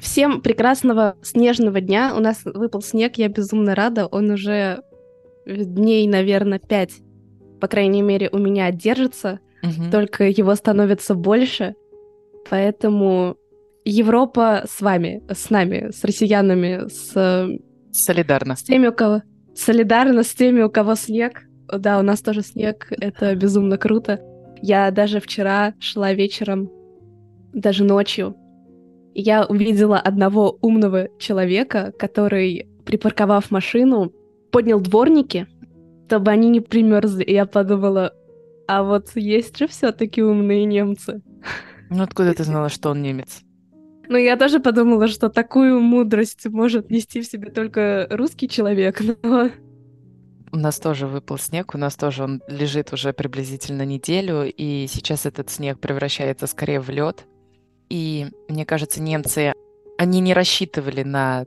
Всем прекрасного снежного дня. У нас выпал снег, я безумно рада. Он уже дней, наверное, пять, по крайней мере, у меня держится. Угу. Только его становится больше. Поэтому Европа с вами, с нами, с россиянами, с... Солидарно. С теми, у кого... Солидарно с теми, у кого снег. Да, у нас тоже снег. Это безумно круто. Я даже вчера шла вечером, даже ночью, я увидела одного умного человека, который, припарковав машину, поднял дворники, чтобы они не примерзли. И я подумала, а вот есть же все-таки умные немцы. Ну откуда ты знала, что он немец? Ну, я тоже подумала, что такую мудрость может нести в себе только русский человек, но... У нас тоже выпал снег, у нас тоже он лежит уже приблизительно неделю, и сейчас этот снег превращается скорее в лед. И мне кажется, немцы, они не рассчитывали на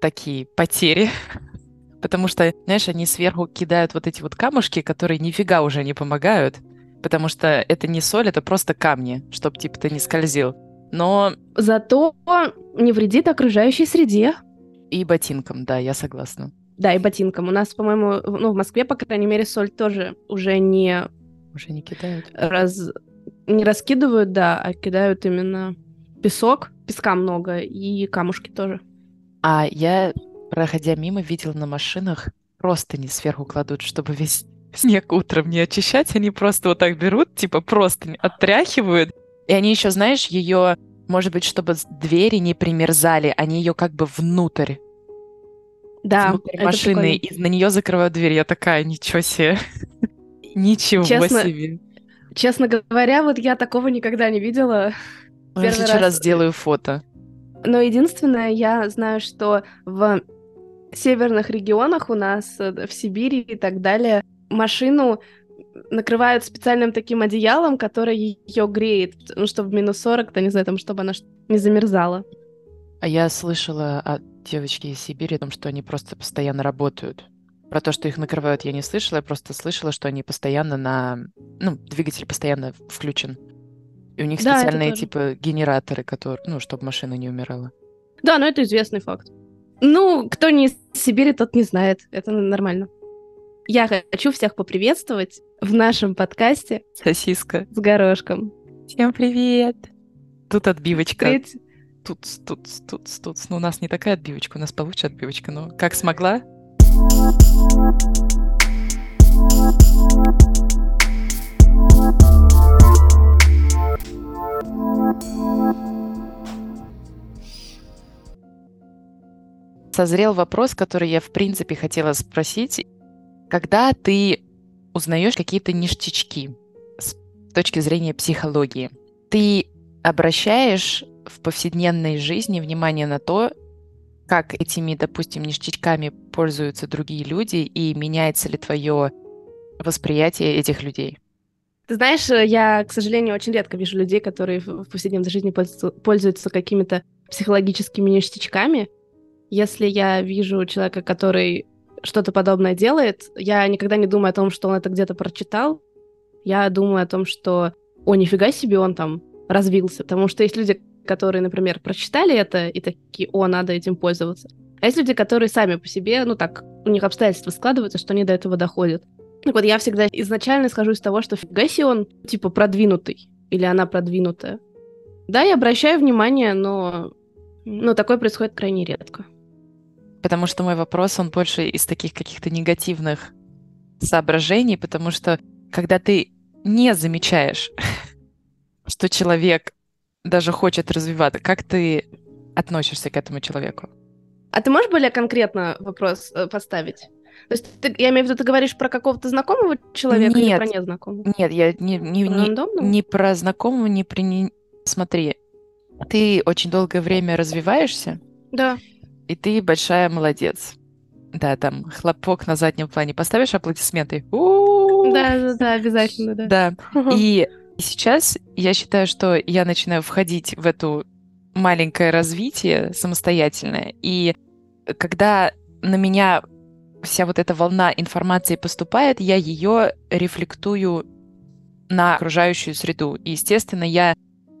такие потери, потому что, знаешь, они сверху кидают вот эти вот камушки, которые нифига уже не помогают, потому что это не соль, это просто камни, чтобы типа ты не скользил. Но... Зато не вредит окружающей среде. И ботинкам, да, я согласна. Да, и ботинкам. У нас, по-моему, ну, в Москве, по крайней мере, соль тоже уже не... Уже не кидают. Раз не раскидывают, да, а кидают именно песок, песка много и камушки тоже. А я, проходя мимо, видел на машинах просто не сверху кладут, чтобы весь снег утром не очищать, они просто вот так берут, типа просто оттряхивают, и они еще, знаешь, ее, может быть, чтобы двери не примерзали, они ее как бы внутрь да, внутрь машины, и на нее закрывают дверь. Я такая, ничего себе. Ничего Честно, себе. Честно говоря, вот я такого никогда не видела. Я в следующий раз... сделаю фото. Но единственное, я знаю, что в северных регионах у нас, э, в Сибири и так далее, машину накрывают специальным таким одеялом, которое ее греет, ну, чтобы минус 40, то не знаю, там, чтобы она не замерзала. А я слышала от девочки из Сибири о том, что они просто постоянно работают. Про то, что их накрывают, я не слышала, я просто слышала, что они постоянно на... Ну, двигатель постоянно включен. И у них да, специальные, типа, генераторы, которые... Ну, чтобы машина не умирала. Да, но это известный факт. Ну, кто не из Сибири, тот не знает. Это нормально. Я хочу всех поприветствовать в нашем подкасте «Сосиска с горошком». Всем привет! Тут отбивочка. Привет. Тут, тут, тут, тут. Ну, у нас не такая отбивочка, у нас получше отбивочка, но как смогла, Созрел вопрос, который я, в принципе, хотела спросить. Когда ты узнаешь какие-то ништячки с точки зрения психологии, ты обращаешь в повседневной жизни внимание на то, как этими, допустим, ништячками пользуются другие люди, и меняется ли твое восприятие этих людей? Ты знаешь, э, я, к сожалению, очень редко вижу людей, которые в повседневной жизни пользуются какими-то психологическими ништячками. Если я вижу человека, который что-то подобное делает, я никогда не думаю о том, что он это где-то прочитал. Я думаю о том, что, о, нифига себе, он там развился. Потому что есть люди, которые, например, прочитали это и такие, о, надо этим пользоваться. А есть люди, которые сами по себе, ну так, у них обстоятельства складываются, что они до этого доходят. Так вот, я всегда изначально схожу из того, что фига себе он, типа, продвинутый, или она продвинутая. Да, я обращаю внимание, но, но такое происходит крайне редко. Потому что мой вопрос, он больше из таких каких-то негативных соображений, потому что когда ты не замечаешь, что человек даже хочет развиваться, как ты относишься к этому человеку? А ты можешь более конкретно вопрос э, поставить? То есть ты, я имею в виду, ты говоришь про какого-то знакомого человека нет, или про незнакомого? Нет, я не, не, не, не про знакомого, не про... Не... Смотри, ты очень долгое время развиваешься. Да. И ты большая молодец. Да, там хлопок на заднем плане. Поставишь аплодисменты? Да, да, да, обязательно, да. Да. И сейчас я считаю, что я начинаю входить в эту маленькое развитие самостоятельное. И когда на меня вся вот эта волна информации поступает, я ее рефлектую на окружающую среду. И, естественно, я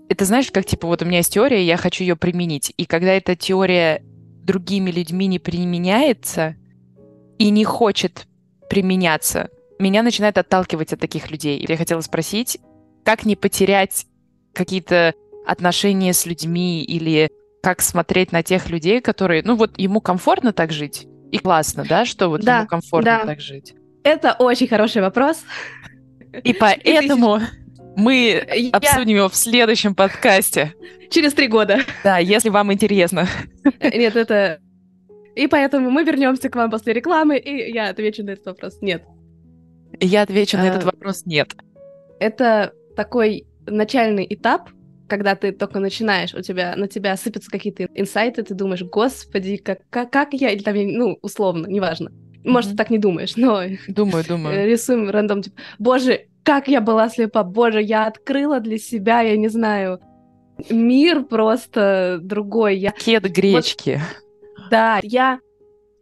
это знаешь, как типа вот у меня есть теория, я хочу ее применить. И когда эта теория другими людьми не применяется и не хочет применяться, меня начинает отталкивать от таких людей. Я хотела спросить, как не потерять какие-то отношения с людьми или как смотреть на тех людей, которые, ну вот ему комфортно так жить и классно, да, что вот да, ему комфортно да. так жить. Это очень хороший вопрос. И поэтому мы Я... обсудим его в следующем подкасте. Через три года. Да, если вам интересно. Нет, это... И поэтому мы вернемся к вам после рекламы, и я отвечу на этот вопрос. Нет. Я отвечу на этот а, вопрос нет. Это такой начальный этап, когда ты только начинаешь, у тебя на тебя сыпятся какие-то инсайты, ты думаешь, господи, как, как, как я, или там, ну, условно, неважно. Может, mm-hmm. так не думаешь, но... Думаю, думаю. Рисуем рандом, типа, боже, как я была слепа, боже, я открыла для себя, я не знаю, мир просто другой. Я... Кед гречки. Вот, да, я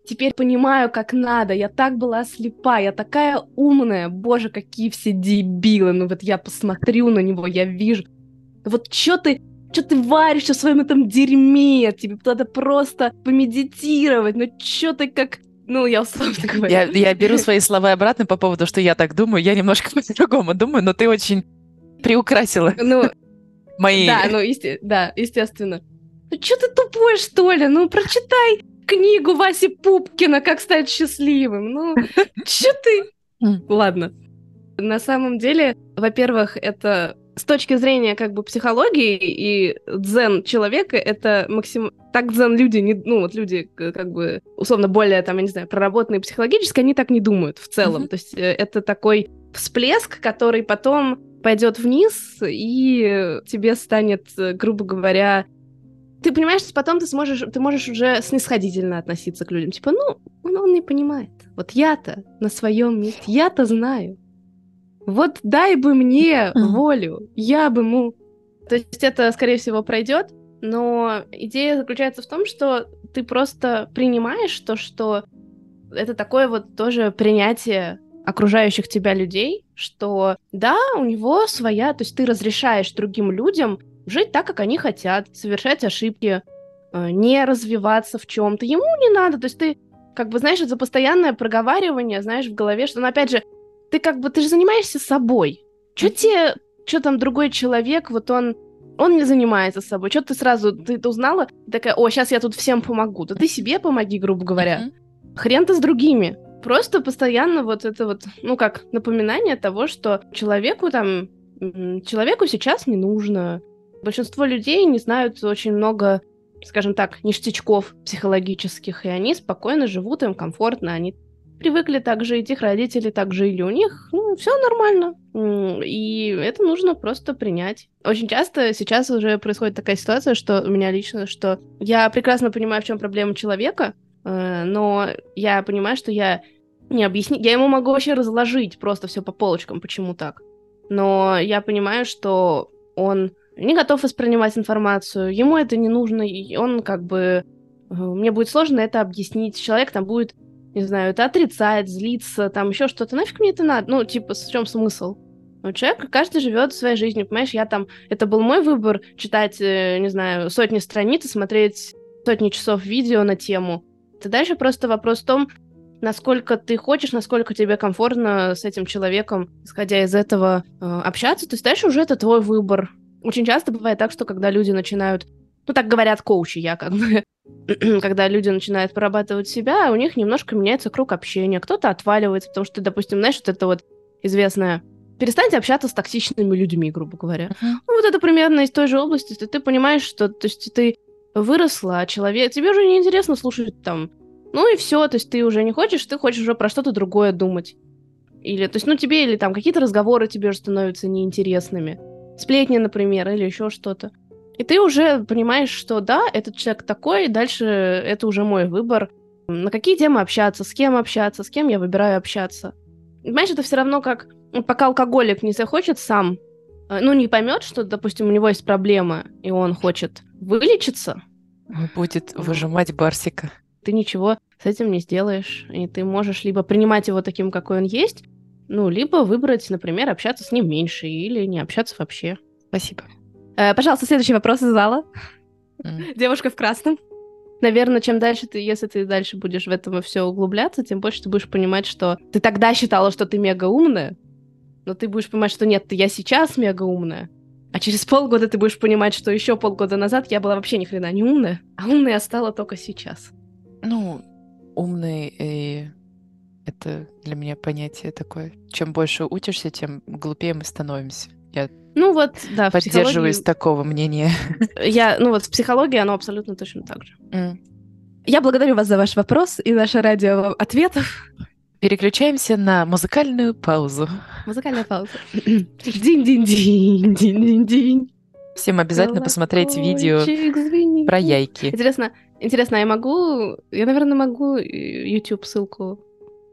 теперь понимаю, как надо. Я так была слепа, я такая умная. Боже, какие все дебилы. Ну вот я посмотрю на него, я вижу. Вот что ты что ты варишься в своем этом дерьме? Тебе надо просто помедитировать. Ну что ты как ну, я условно говорю. Я, я беру свои слова обратно по поводу, что я так думаю. Я немножко по-другому думаю, но ты очень приукрасила ну, мои... Да, ну, есте... да, естественно. Ну, что ты тупой, что ли? Ну, прочитай книгу Васи Пупкина «Как стать счастливым». Ну, что ты... Ладно. На самом деле, во-первых, это с точки зрения как бы психологии и дзен человека, это максим... Так дзен люди, не... ну вот люди как бы условно более там, я не знаю, проработанные психологически, они так не думают в целом. Mm-hmm. То есть э, это такой всплеск, который потом пойдет вниз, и тебе станет, э, грубо говоря, ты понимаешь, что потом ты сможешь, ты можешь уже снисходительно относиться к людям. Типа, ну, он, он не понимает. Вот я-то на своем месте, я-то знаю. Вот дай бы мне волю, я бы ему... То есть это, скорее всего, пройдет, но идея заключается в том, что ты просто принимаешь то, что это такое вот тоже принятие окружающих тебя людей, что да, у него своя, то есть ты разрешаешь другим людям жить так, как они хотят, совершать ошибки, э, не развиваться в чем-то. Ему не надо, то есть ты как бы, знаешь, это постоянное проговаривание, знаешь, в голове, что, ну, опять же, ты как бы, ты же занимаешься собой. Что тебе, что там другой человек, вот он, он не занимается собой. Что ты сразу, ты, ты узнала, такая, о, сейчас я тут всем помогу. Да ты себе помоги, грубо говоря. Mm-hmm. Хрен ты с другими. Просто постоянно вот это вот, ну как, напоминание того, что человеку там, человеку сейчас не нужно. Большинство людей не знают очень много скажем так, ништячков психологических, и они спокойно живут, им комфортно, они привыкли так жить, их родители так жили, у них ну, все нормально. И это нужно просто принять. Очень часто сейчас уже происходит такая ситуация, что у меня лично, что я прекрасно понимаю, в чем проблема человека, э, но я понимаю, что я не объясню, я ему могу вообще разложить просто все по полочкам, почему так. Но я понимаю, что он не готов воспринимать информацию, ему это не нужно, и он как бы э, мне будет сложно это объяснить. Человек там будет не знаю, это отрицать, злиться, там еще что-то. Нафиг мне это надо? Ну, типа, в чем смысл? Ну, человек, каждый живет своей жизнью, понимаешь? Я там, это был мой выбор читать, э, не знаю, сотни страниц и смотреть сотни часов видео на тему. Это дальше просто вопрос в том, насколько ты хочешь, насколько тебе комфортно с этим человеком, исходя из этого, э, общаться. То есть дальше уже это твой выбор. Очень часто бывает так, что когда люди начинают ну, так говорят коучи, я как бы, когда люди начинают прорабатывать себя, у них немножко меняется круг общения, кто-то отваливается, потому что, допустим, знаешь, вот это вот известное перестаньте общаться с токсичными людьми, грубо говоря. Uh-huh. Ну, вот это примерно из той же области. Ты, ты понимаешь, что то есть, ты выросла, а человек... Тебе уже неинтересно слушать там. Ну и все, то есть ты уже не хочешь, ты хочешь уже про что-то другое думать. Или, то есть, ну, тебе или там какие-то разговоры тебе уже становятся неинтересными. Сплетни, например, или еще что-то. И ты уже понимаешь, что да, этот человек такой, дальше это уже мой выбор. На какие темы общаться, с кем общаться, с кем я выбираю общаться. Понимаешь, это все равно как пока алкоголик не захочет сам, э, ну, не поймет, что, допустим, у него есть проблема, и он хочет вылечиться. Он будет выжимать Барсика. Ты ничего с этим не сделаешь. И ты можешь либо принимать его таким, какой он есть, ну, либо выбрать, например, общаться с ним меньше или не общаться вообще. Спасибо. Э, пожалуйста, следующий вопрос из зала. Mm. Девушка в красном. Наверное, чем дальше ты, если ты дальше будешь в этом все углубляться, тем больше ты будешь понимать, что ты тогда считала, что ты мега умная, но ты будешь понимать, что нет, ты я сейчас мега умная. А через полгода ты будешь понимать, что еще полгода назад я была вообще ни хрена не умная, а умная я стала только сейчас. Ну, умный и это для меня понятие такое. Чем больше учишься, тем глупее мы становимся. Я ну вот, да, поддерживаюсь психологии... такого мнения. Я, ну вот в психологии оно абсолютно точно так же. Mm. Я благодарю вас за ваш вопрос и наше радио ответов. Переключаемся на музыкальную паузу. Музыкальная пауза. Динь-динь-динь, динь-динь-динь. Всем обязательно посмотреть видео про яйки. Интересно, интересно, а я могу, я, наверное, могу YouTube ссылку.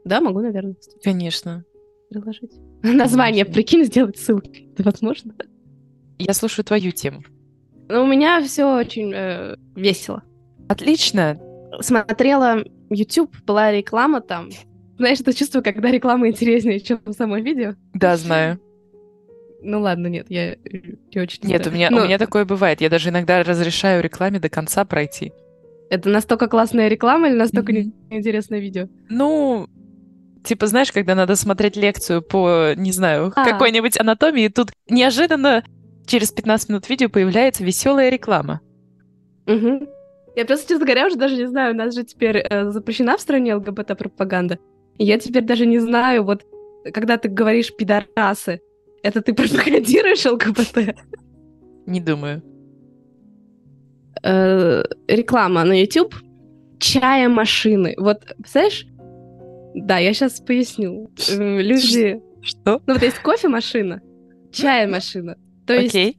Да, могу, наверное. Конечно. Приложить. Название, прикинь, сделать ссылкой. Это возможно? Я слушаю твою тему. Ну, у меня все очень э, весело. Отлично. Смотрела YouTube, была реклама там. Знаешь, это чувство, когда реклама интереснее, чем само видео? Да, знаю. Ну ладно, нет, я не очень... Нет, у меня, Но... у меня такое бывает. Я даже иногда разрешаю рекламе до конца пройти. Это настолько классная реклама или настолько mm-hmm. неинтересное видео? Ну, Типа, знаешь, когда надо смотреть лекцию по, не знаю, а. какой-нибудь анатомии, тут неожиданно через 15 минут видео появляется веселая реклама. Угу. Я просто, честно говоря, уже даже не знаю, у нас же теперь э, запрещена в стране ЛГБТ-пропаганда. Я теперь даже не знаю, вот, когда ты говоришь «пидорасы», это ты пропагандируешь ЛГБТ? Не думаю. Э, реклама на YouTube. Чая машины. Вот, представляешь, да, я сейчас поясню. Э, люди... Что? Ну вот есть кофемашина, чая-машина. То есть okay.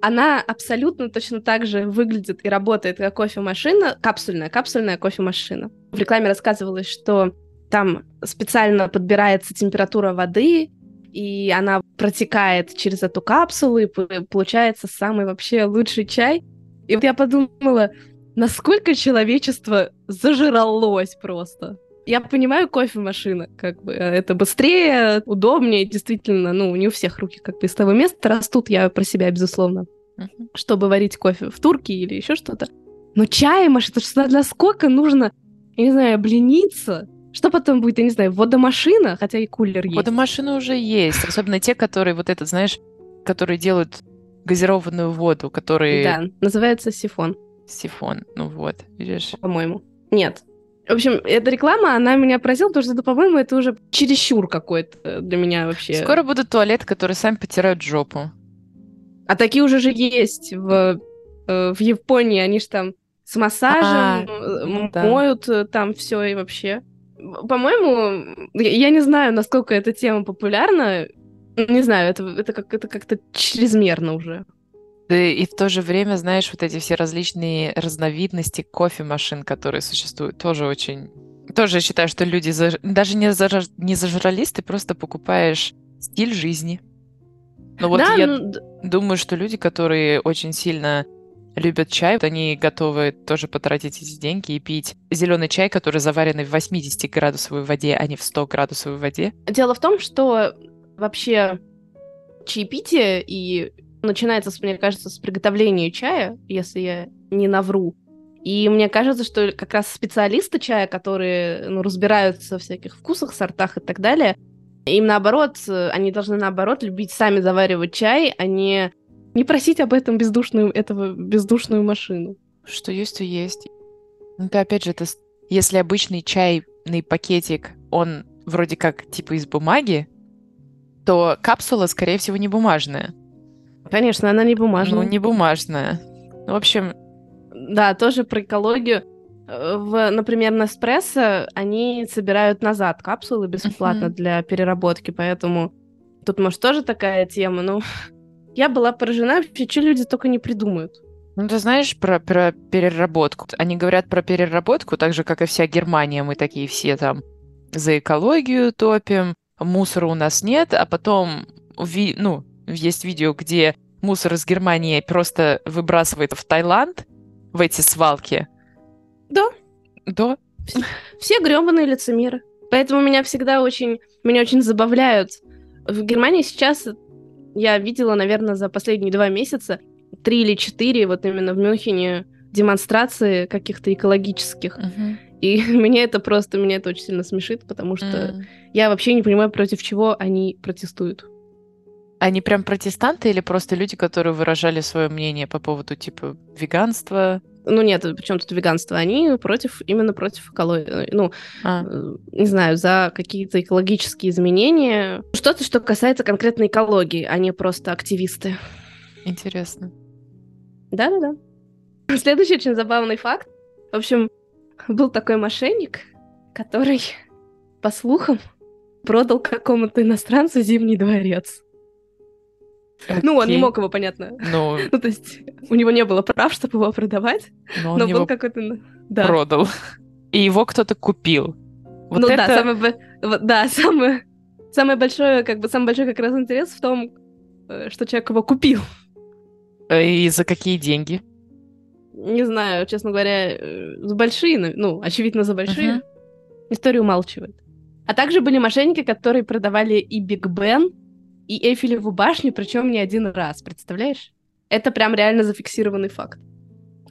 она абсолютно точно так же выглядит и работает, как кофемашина, капсульная, капсульная кофемашина. В рекламе рассказывалось, что там специально подбирается температура воды, и она протекает через эту капсулу, и получается самый вообще лучший чай. И вот я подумала, насколько человечество зажралось просто. Я понимаю кофемашина, как бы э, это быстрее, удобнее, действительно, ну, не у всех руки как бы из того места растут, я про себя, безусловно, uh-huh. чтобы варить кофе в турке или еще что-то. Но чай машина, это что насколько нужно, я не знаю, облениться, что потом будет, я не знаю, водомашина, хотя и кулер есть. Водомашины уже есть, особенно те, которые вот этот, знаешь, которые делают газированную воду, которые... Да, называется сифон. Сифон, ну вот, видишь. По-моему. Нет, в общем, эта реклама, она меня поразила, потому что, это, по-моему, это уже чересчур какой-то для меня вообще. Скоро будут туалеты, которые сами потирают жопу. А такие уже же есть в, э, в Японии. Они же там с массажем а, ну моют да. Э, там все и вообще. По-моему, я не знаю, насколько эта тема популярна. Не знаю, это, это, как, это как-то чрезмерно уже. И в то же время, знаешь, вот эти все различные разновидности кофемашин, которые существуют, тоже очень... Тоже я считаю, что люди заж... даже не, заж... не зажрались, ты просто покупаешь стиль жизни. Но вот да, я ну... думаю, что люди, которые очень сильно любят чай, вот они готовы тоже потратить эти деньги и пить зеленый чай, который заваренный в 80 градусовой воде, а не в 100 градусовой воде. Дело в том, что вообще чаепитие и начинается, мне кажется, с приготовления чая, если я не навру. И мне кажется, что как раз специалисты чая, которые ну, разбираются в всяких вкусах, сортах и так далее, им наоборот, они должны наоборот любить сами заваривать чай, а не, не просить об этом бездушную, этого бездушную машину. Что есть, то есть. Ну, то опять же, это если обычный чайный пакетик, он вроде как типа из бумаги, то капсула, скорее всего, не бумажная. Конечно, она не бумажная. Ну, не бумажная. В общем... Да, тоже про экологию. Э, в, например, Неспрессо они собирают назад капсулы бесплатно uh-huh. для переработки, поэтому тут, может, тоже такая тема. Ну, я была поражена вообще, что люди только не придумают. Ну, ты знаешь про, про переработку? Они говорят про переработку, так же, как и вся Германия. Мы такие все там за экологию топим, мусора у нас нет, а потом, ви, ну, есть видео, где мусор из Германии просто выбрасывает в Таиланд, в эти свалки. Да. Да. Все грёбаные лицемеры. Поэтому меня всегда очень, меня очень забавляют. В Германии сейчас я видела, наверное, за последние два месяца три или четыре вот именно в Мюнхене демонстрации каких-то экологических. Мгм. И меня это просто, меня это очень сильно смешит, потому что М. я вообще не понимаю, против чего они протестуют. Они прям протестанты или просто люди, которые выражали свое мнение по поводу типа веганства? Ну нет, причем тут веганство? Они против, именно против экологии. Ну, А, э, не знаю, за какие-то экологические изменения. Что-то, что касается конкретной экологии, а не просто активисты. интересно. Да-да-да. Следующий очень забавный факт. В общем, был такой мошенник, который, по слухам, продал какому-то иностранцу Зимний дворец. Ну, он не Окей. мог его, понятно. Ну, Ну, то есть, у него не было прав, чтобы его продавать, но он но был какой-то... Да. продал. И его кто-то купил. Вот ну это... да, самое, да, самое, самое большое, как бы, самый большой как раз интерес в том, э, что человек его купил. э, И за какие деньги? Не знаю, честно говоря, э, за большие, ну, ну, очевидно, за большие. Мгм. История умалчивает. А также были мошенники, которые продавали и Биг Бен, и Эйфелеву башню, причем не один раз, представляешь? Это прям реально зафиксированный факт.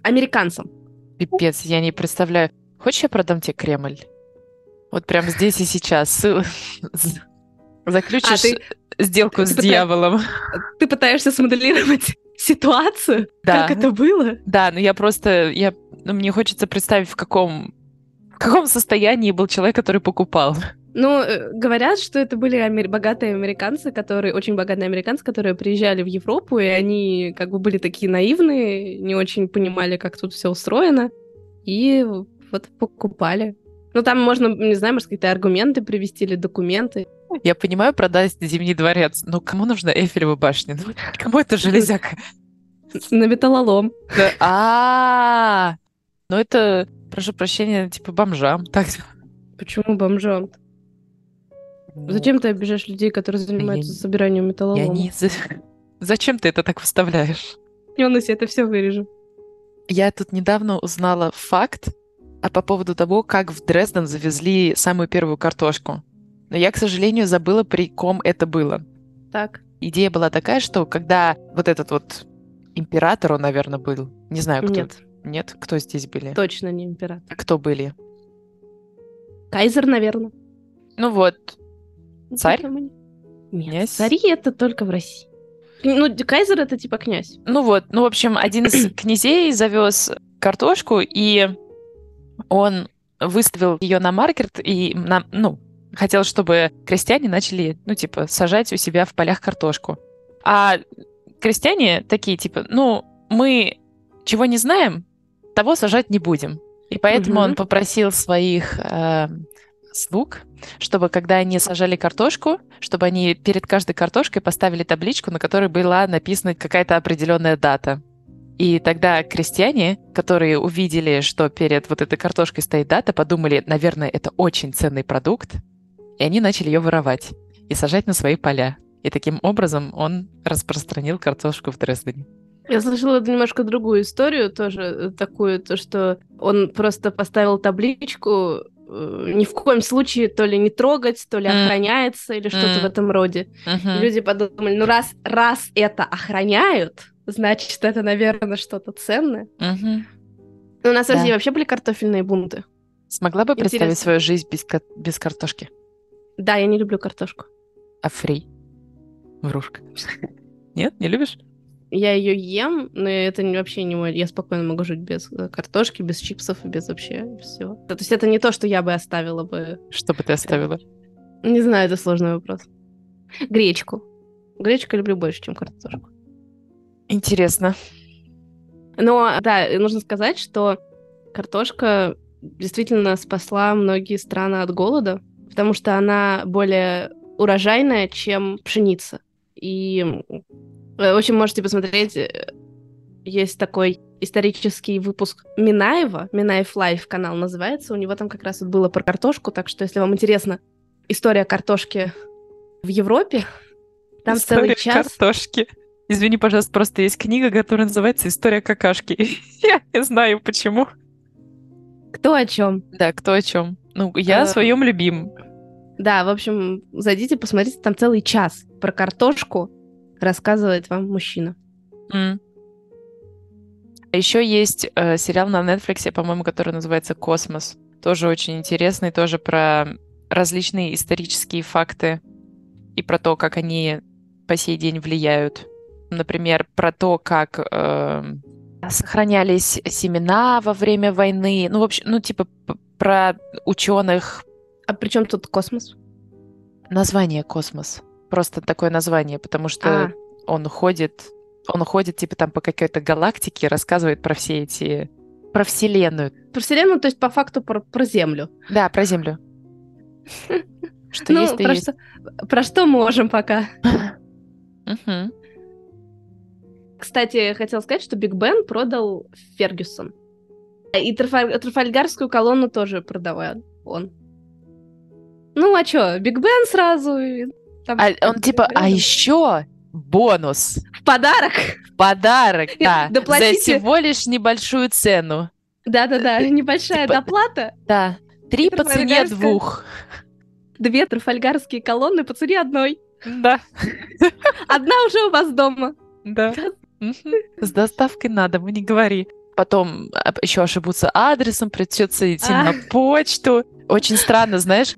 Американцам. Пипец, я не представляю. Хочешь, я продам тебе Кремль? Вот прям здесь и сейчас. Заключишь А, ты- сделку ты с пыта- дьяволом. Ты пытаешься смоделировать ситуацию, Да. как это было? Да, но я просто... Я, ну, мне хочется представить, в каком... В каком состоянии был человек, который покупал. Ну, э, говорят, что это были амер- богатые американцы, которые, очень богатые американцы, которые приезжали в Европу, и они как бы были такие наивные, не очень понимали, как тут все устроено, и вот покупали. Ну, там можно, не знаю, может, какие-то аргументы привести или документы. Я понимаю, продать Зимний дворец, но кому нужна Эйфелева башня? Ну, кому это железяка? На металлолом. А, ну это, прошу прощения, типа бомжам. Так. Почему бомжом? Ну, Зачем ты обижаешь людей, которые занимаются собиранием металлолома? Я не... за- Зачем ты это так вставляешь? Я на себе это все вырежу. Я тут недавно узнала факт а по поводу того, как в Дрезден завезли самую первую картошку. Но я, к сожалению, забыла, при ком это было. Так. Идея была такая, что когда вот этот вот император, он, наверное, был, не знаю, кто. Нет, Нет? Кто здесь были? точно не император. А кто были? Кайзер, наверное. Ну вот, Царь? Нет, Князь? цари это только в России. Ну, кайзер это типа князь. Ну вот, ну, в общем, один из князей завез картошку, и он выставил ее на маркет, и, на, ну, хотел, чтобы крестьяне начали, ну, типа, сажать у себя в полях картошку. А крестьяне такие, типа, ну, мы чего не знаем, того сажать не будем. И поэтому он Мгм. попросил своих э, слуг, чтобы когда они сажали картошку, чтобы они перед каждой картошкой поставили табличку, на которой была написана какая-то определенная дата. И тогда крестьяне, которые увидели, что перед вот этой картошкой стоит дата, подумали, наверное, это очень ценный продукт, и они начали ее воровать и сажать на свои поля. И таким образом он распространил картошку в Дрездене. Я слышала немножко другую историю, тоже э, такую, то, что он просто поставил табличку ни в коем случае то ли не трогать, то ли охраняется, или что-то в этом роде. И люди подумали, ну раз, раз это охраняют, значит, это, наверное, что-то ценное. Ну, у нас в. России вообще были картофельные бунты. Смогла бы представить Интересно. свою жизнь без, без картошки? Да, я не люблю картошку. А фри? Врушка. Нет, не любишь? Я ее ем, но это вообще не мой. Я спокойно могу жить без э, картошки, без чипсов и без вообще без всего. То есть это не то, что я бы оставила бы. Что бы ты оставила? Не знаю, это сложный вопрос. Гречку. Гречку люблю больше, чем картошку. Интересно. Но, да, нужно сказать, что картошка действительно спасла многие страны от голода, потому что она более урожайная, чем пшеница. И, э, в общем, можете посмотреть, э, есть такой исторический выпуск Минаева, Минаев Live канал называется, у него там как раз вот было про картошку, так что если вам интересна история картошки в Европе, там История целый час... картошки. Извини, пожалуйста, просто есть книга, которая называется «История какашки». Я не знаю, почему. Кто о чем? Да, кто о чем. Ну, я о Э, своем любимом. Да, в общем, зайдите, посмотрите, там целый час про картошку рассказывает вам мужчина. М. Еще есть э, сериал на Netflix, по-моему, который называется «Космос». Тоже очень интересный, тоже про различные исторические факты и про то, как они по сей день влияют. Например, про то, как э, сохранялись семена во время войны. Ну, в общем, ну, типа про ученых. А при чем тут космос? Название космос. Просто такое название, потому что а. он ходит, он ходит типа там по какой-то галактике, рассказывает про все эти про Вселенную. Про Вселенную, то есть по факту про, про Землю. Да, про Землю. Что ну, есть, про, есть. Что, про что можем пока. Кстати, хотел сказать, что Биг Бен продал Фергюсон. И Трафаль... Трафальгарскую колонну тоже продавал он. Ну, а чё, Биг Бен сразу. Там... А он типа, а еще бонус. В подарок? В подарок, да. Доплатите... За всего лишь небольшую цену. Да-да-да, небольшая типа... доплата. Да. Три по цене двух. Две трафальгарские колонны по цене одной. Да. Одна уже у вас дома. Да. С доставкой надо, мы не говори. Потом а, еще ошибутся адресом, придется идти на почту. Очень странно, знаешь,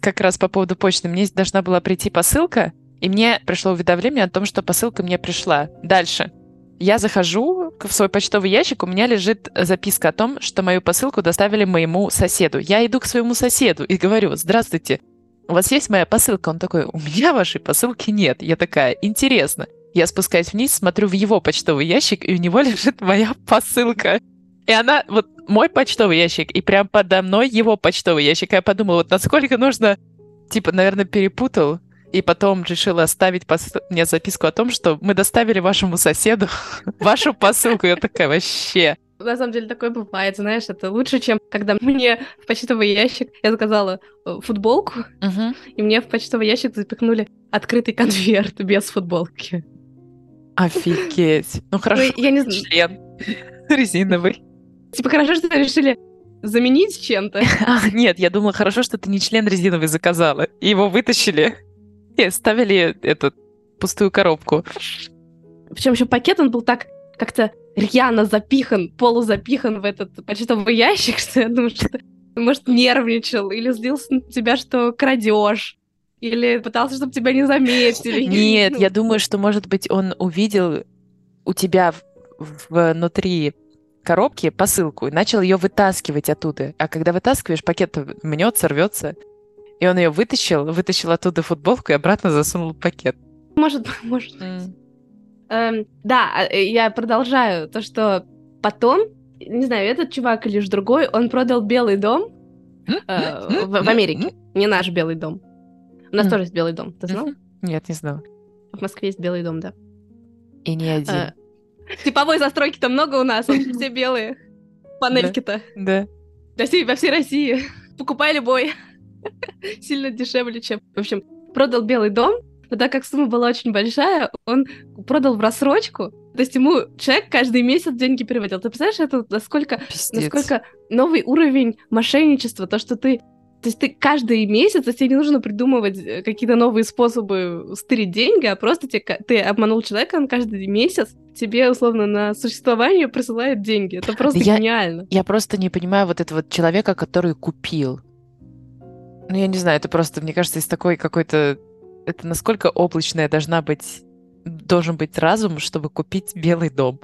как раз по поводу почты. Мне должна была прийти посылка, и мне пришло уведомление о том, что посылка мне пришла. Дальше. Я захожу в свой почтовый ящик, у меня лежит записка о том, что мою посылку доставили моему соседу. Я иду к своему соседу и говорю, здравствуйте, у вас есть моя посылка? Он такой, у меня вашей посылки нет. Я такая, интересно. Я спускаюсь вниз, смотрю в его почтовый ящик, и у него лежит моя посылка. И она, вот мой почтовый ящик, и прям подо мной его почтовый ящик. Я подумала, вот насколько нужно, типа, наверное, перепутал, и потом решила оставить пос... мне записку о том, что мы доставили вашему соседу вашу посылку. Я такая, вообще... На самом деле такое бывает, знаешь, это лучше, чем когда мне в почтовый ящик, я заказала э, футболку, uh-huh. и мне в почтовый ящик запихнули открытый конверт без футболки. Офигеть. Ну хорошо, ну, я не знаю. член резиновый. Типа хорошо, что решили заменить чем-то. А, нет, я думала, хорошо, что ты не член резиновый заказала. И его вытащили и оставили эту пустую коробку. Причем еще пакет, он был так как-то рьяно запихан, полузапихан в этот почтовый ящик, что я думаю, что ты, может, нервничал или злился на тебя, что крадешь. Или пытался, чтобы тебя не заметили. Нет, я думаю, что, может быть, он увидел у тебя внутри коробки посылку и начал ее вытаскивать оттуда. А когда вытаскиваешь, пакет мнется, рвется. И он ее вытащил, вытащил оттуда футболку и обратно засунул пакет. Может, может быть. Эм, да, а, э, я продолжаю. То, что потом, не знаю, этот чувак или же другой, он продал Белый дом э, в, в Америке. Не наш Белый дом. У нас тоже есть Белый дом. Ты знал? Нет, не знал. В Москве есть Белый дом, да. И не один. Э, типовой застройки-то много у нас, все белые. Панельки-то. Да. Для всей, во всей России. Покупай любой. Сильно дешевле, чем... В общем, продал Белый дом, но так как сумма была очень большая, он продал в рассрочку. То есть ему человек каждый месяц деньги переводил. Ты представляешь, это насколько, насколько новый уровень мошенничества, то, что ты то есть ты каждый месяц, то есть тебе не нужно придумывать э, какие-то новые способы стырить деньги, а просто тебе, ты обманул человека, он каждый месяц тебе, условно, на существование присылает деньги. Это просто я, гениально. Я просто не понимаю вот этого человека, который купил. Ну, я не знаю, это просто, мне кажется, из такой какой-то... Это насколько облачная должна быть... Должен быть разум, чтобы купить белый дом.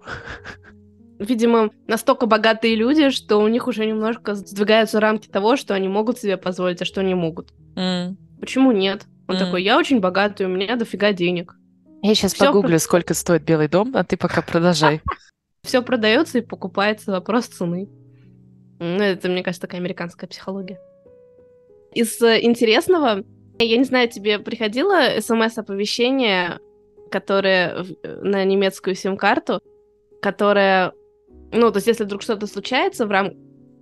Видимо, настолько богатые люди, что у них уже немножко сдвигаются рамки того, что они могут себе позволить, а что не могут. Mm. Почему нет? Он mm. такой, я очень богатый, у меня дофига денег. Я сейчас Всё погуглю, про... сколько стоит белый дом, а ты пока продолжай. Все продается и покупается, вопрос цены. Ну, это, мне кажется, такая американская психология. Из э, интересного, я не знаю, тебе приходило смс-оповещение, которое э, на немецкую сим-карту, которое, ну, то есть если вдруг что-то случается в, рам...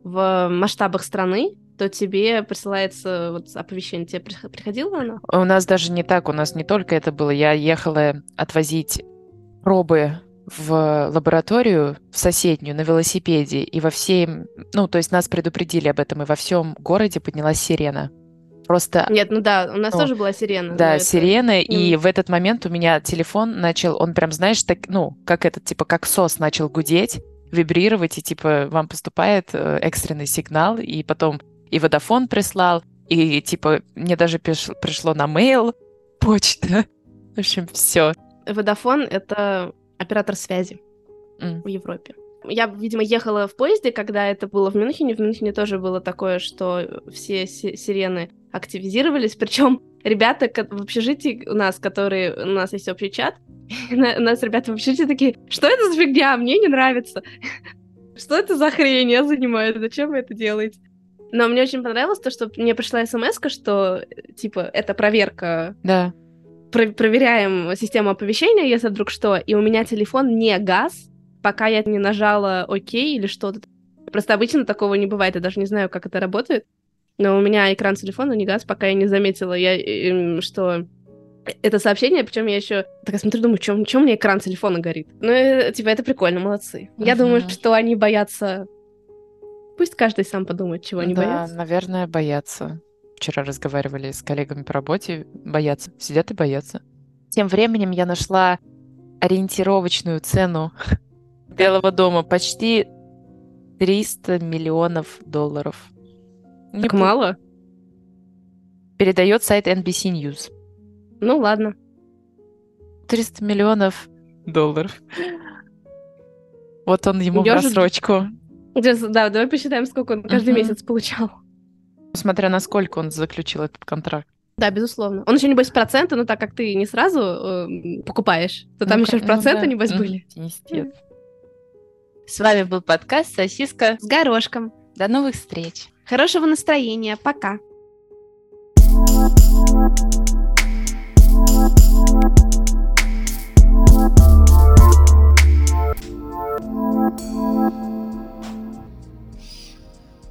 в масштабах страны, то тебе присылается вот оповещение. Тебе приходило оно? У нас даже не так, у нас не только это было. Я ехала отвозить пробы в лабораторию, в соседнюю, на велосипеде, и во всем, ну, то есть нас предупредили об этом, и во всем городе поднялась сирена. Просто... Нет, ну да, у нас ну, тоже была сирена. Да, сирена, это... и mm. в этот момент у меня телефон начал, он прям, знаешь, так, ну, как этот, типа, как сос начал гудеть, вибрировать, и типа вам поступает э, экстренный сигнал, и потом и Водофон прислал, и типа мне даже пришло на mail почта. В общем, все. Водофон — это оператор связи mm. в Европе. Я, видимо, ехала в поезде, когда это было в Мюнхене. В Мюнхене тоже было такое, что все сирены активизировались. Причем ребята в общежитии у нас, которые... У нас есть общий чат. У нас ребята в общежитии такие, что это за фигня? Мне не нравится. Что это за хрень я занимаюсь? Зачем вы это делаете? Но мне очень понравилось то, что мне пришла смс что, типа, это проверка. Да. Про- проверяем систему оповещения, если вдруг что, и у меня телефон не газ, пока я не нажала ОК или что-то. Просто обычно такого не бывает, я даже не знаю, как это работает. Но у меня экран телефона не газ, пока я не заметила, я, э, что это сообщение, причем я еще так смотрю, думаю, чем, чем мне экран телефона горит. Ну, э, типа, это прикольно, молодцы. Я думаю, что они боятся... Пусть каждый сам подумает, чего они да, боятся. наверное, боятся. Вчера разговаривали с коллегами по работе, боятся. Сидят и боятся. Тем временем я нашла ориентировочную цену Белого дома почти 300 миллионов долларов. Так Не мало? Передает сайт NBC News. Ну ладно. 300 миллионов долларов. Вот он ему Держит... в рассрочку. Да, давай посчитаем, сколько он каждый uh-huh. месяц получал. Смотря на сколько он заключил этот контракт. Да, безусловно. Он еще, небось, проценты, но так как ты не сразу э, покупаешь, то там ну, еще ну, проценты, да. небось, были. Естественно. С вами был подкаст «Сосиска с горошком». До новых встреч. Хорошего настроения. Пока.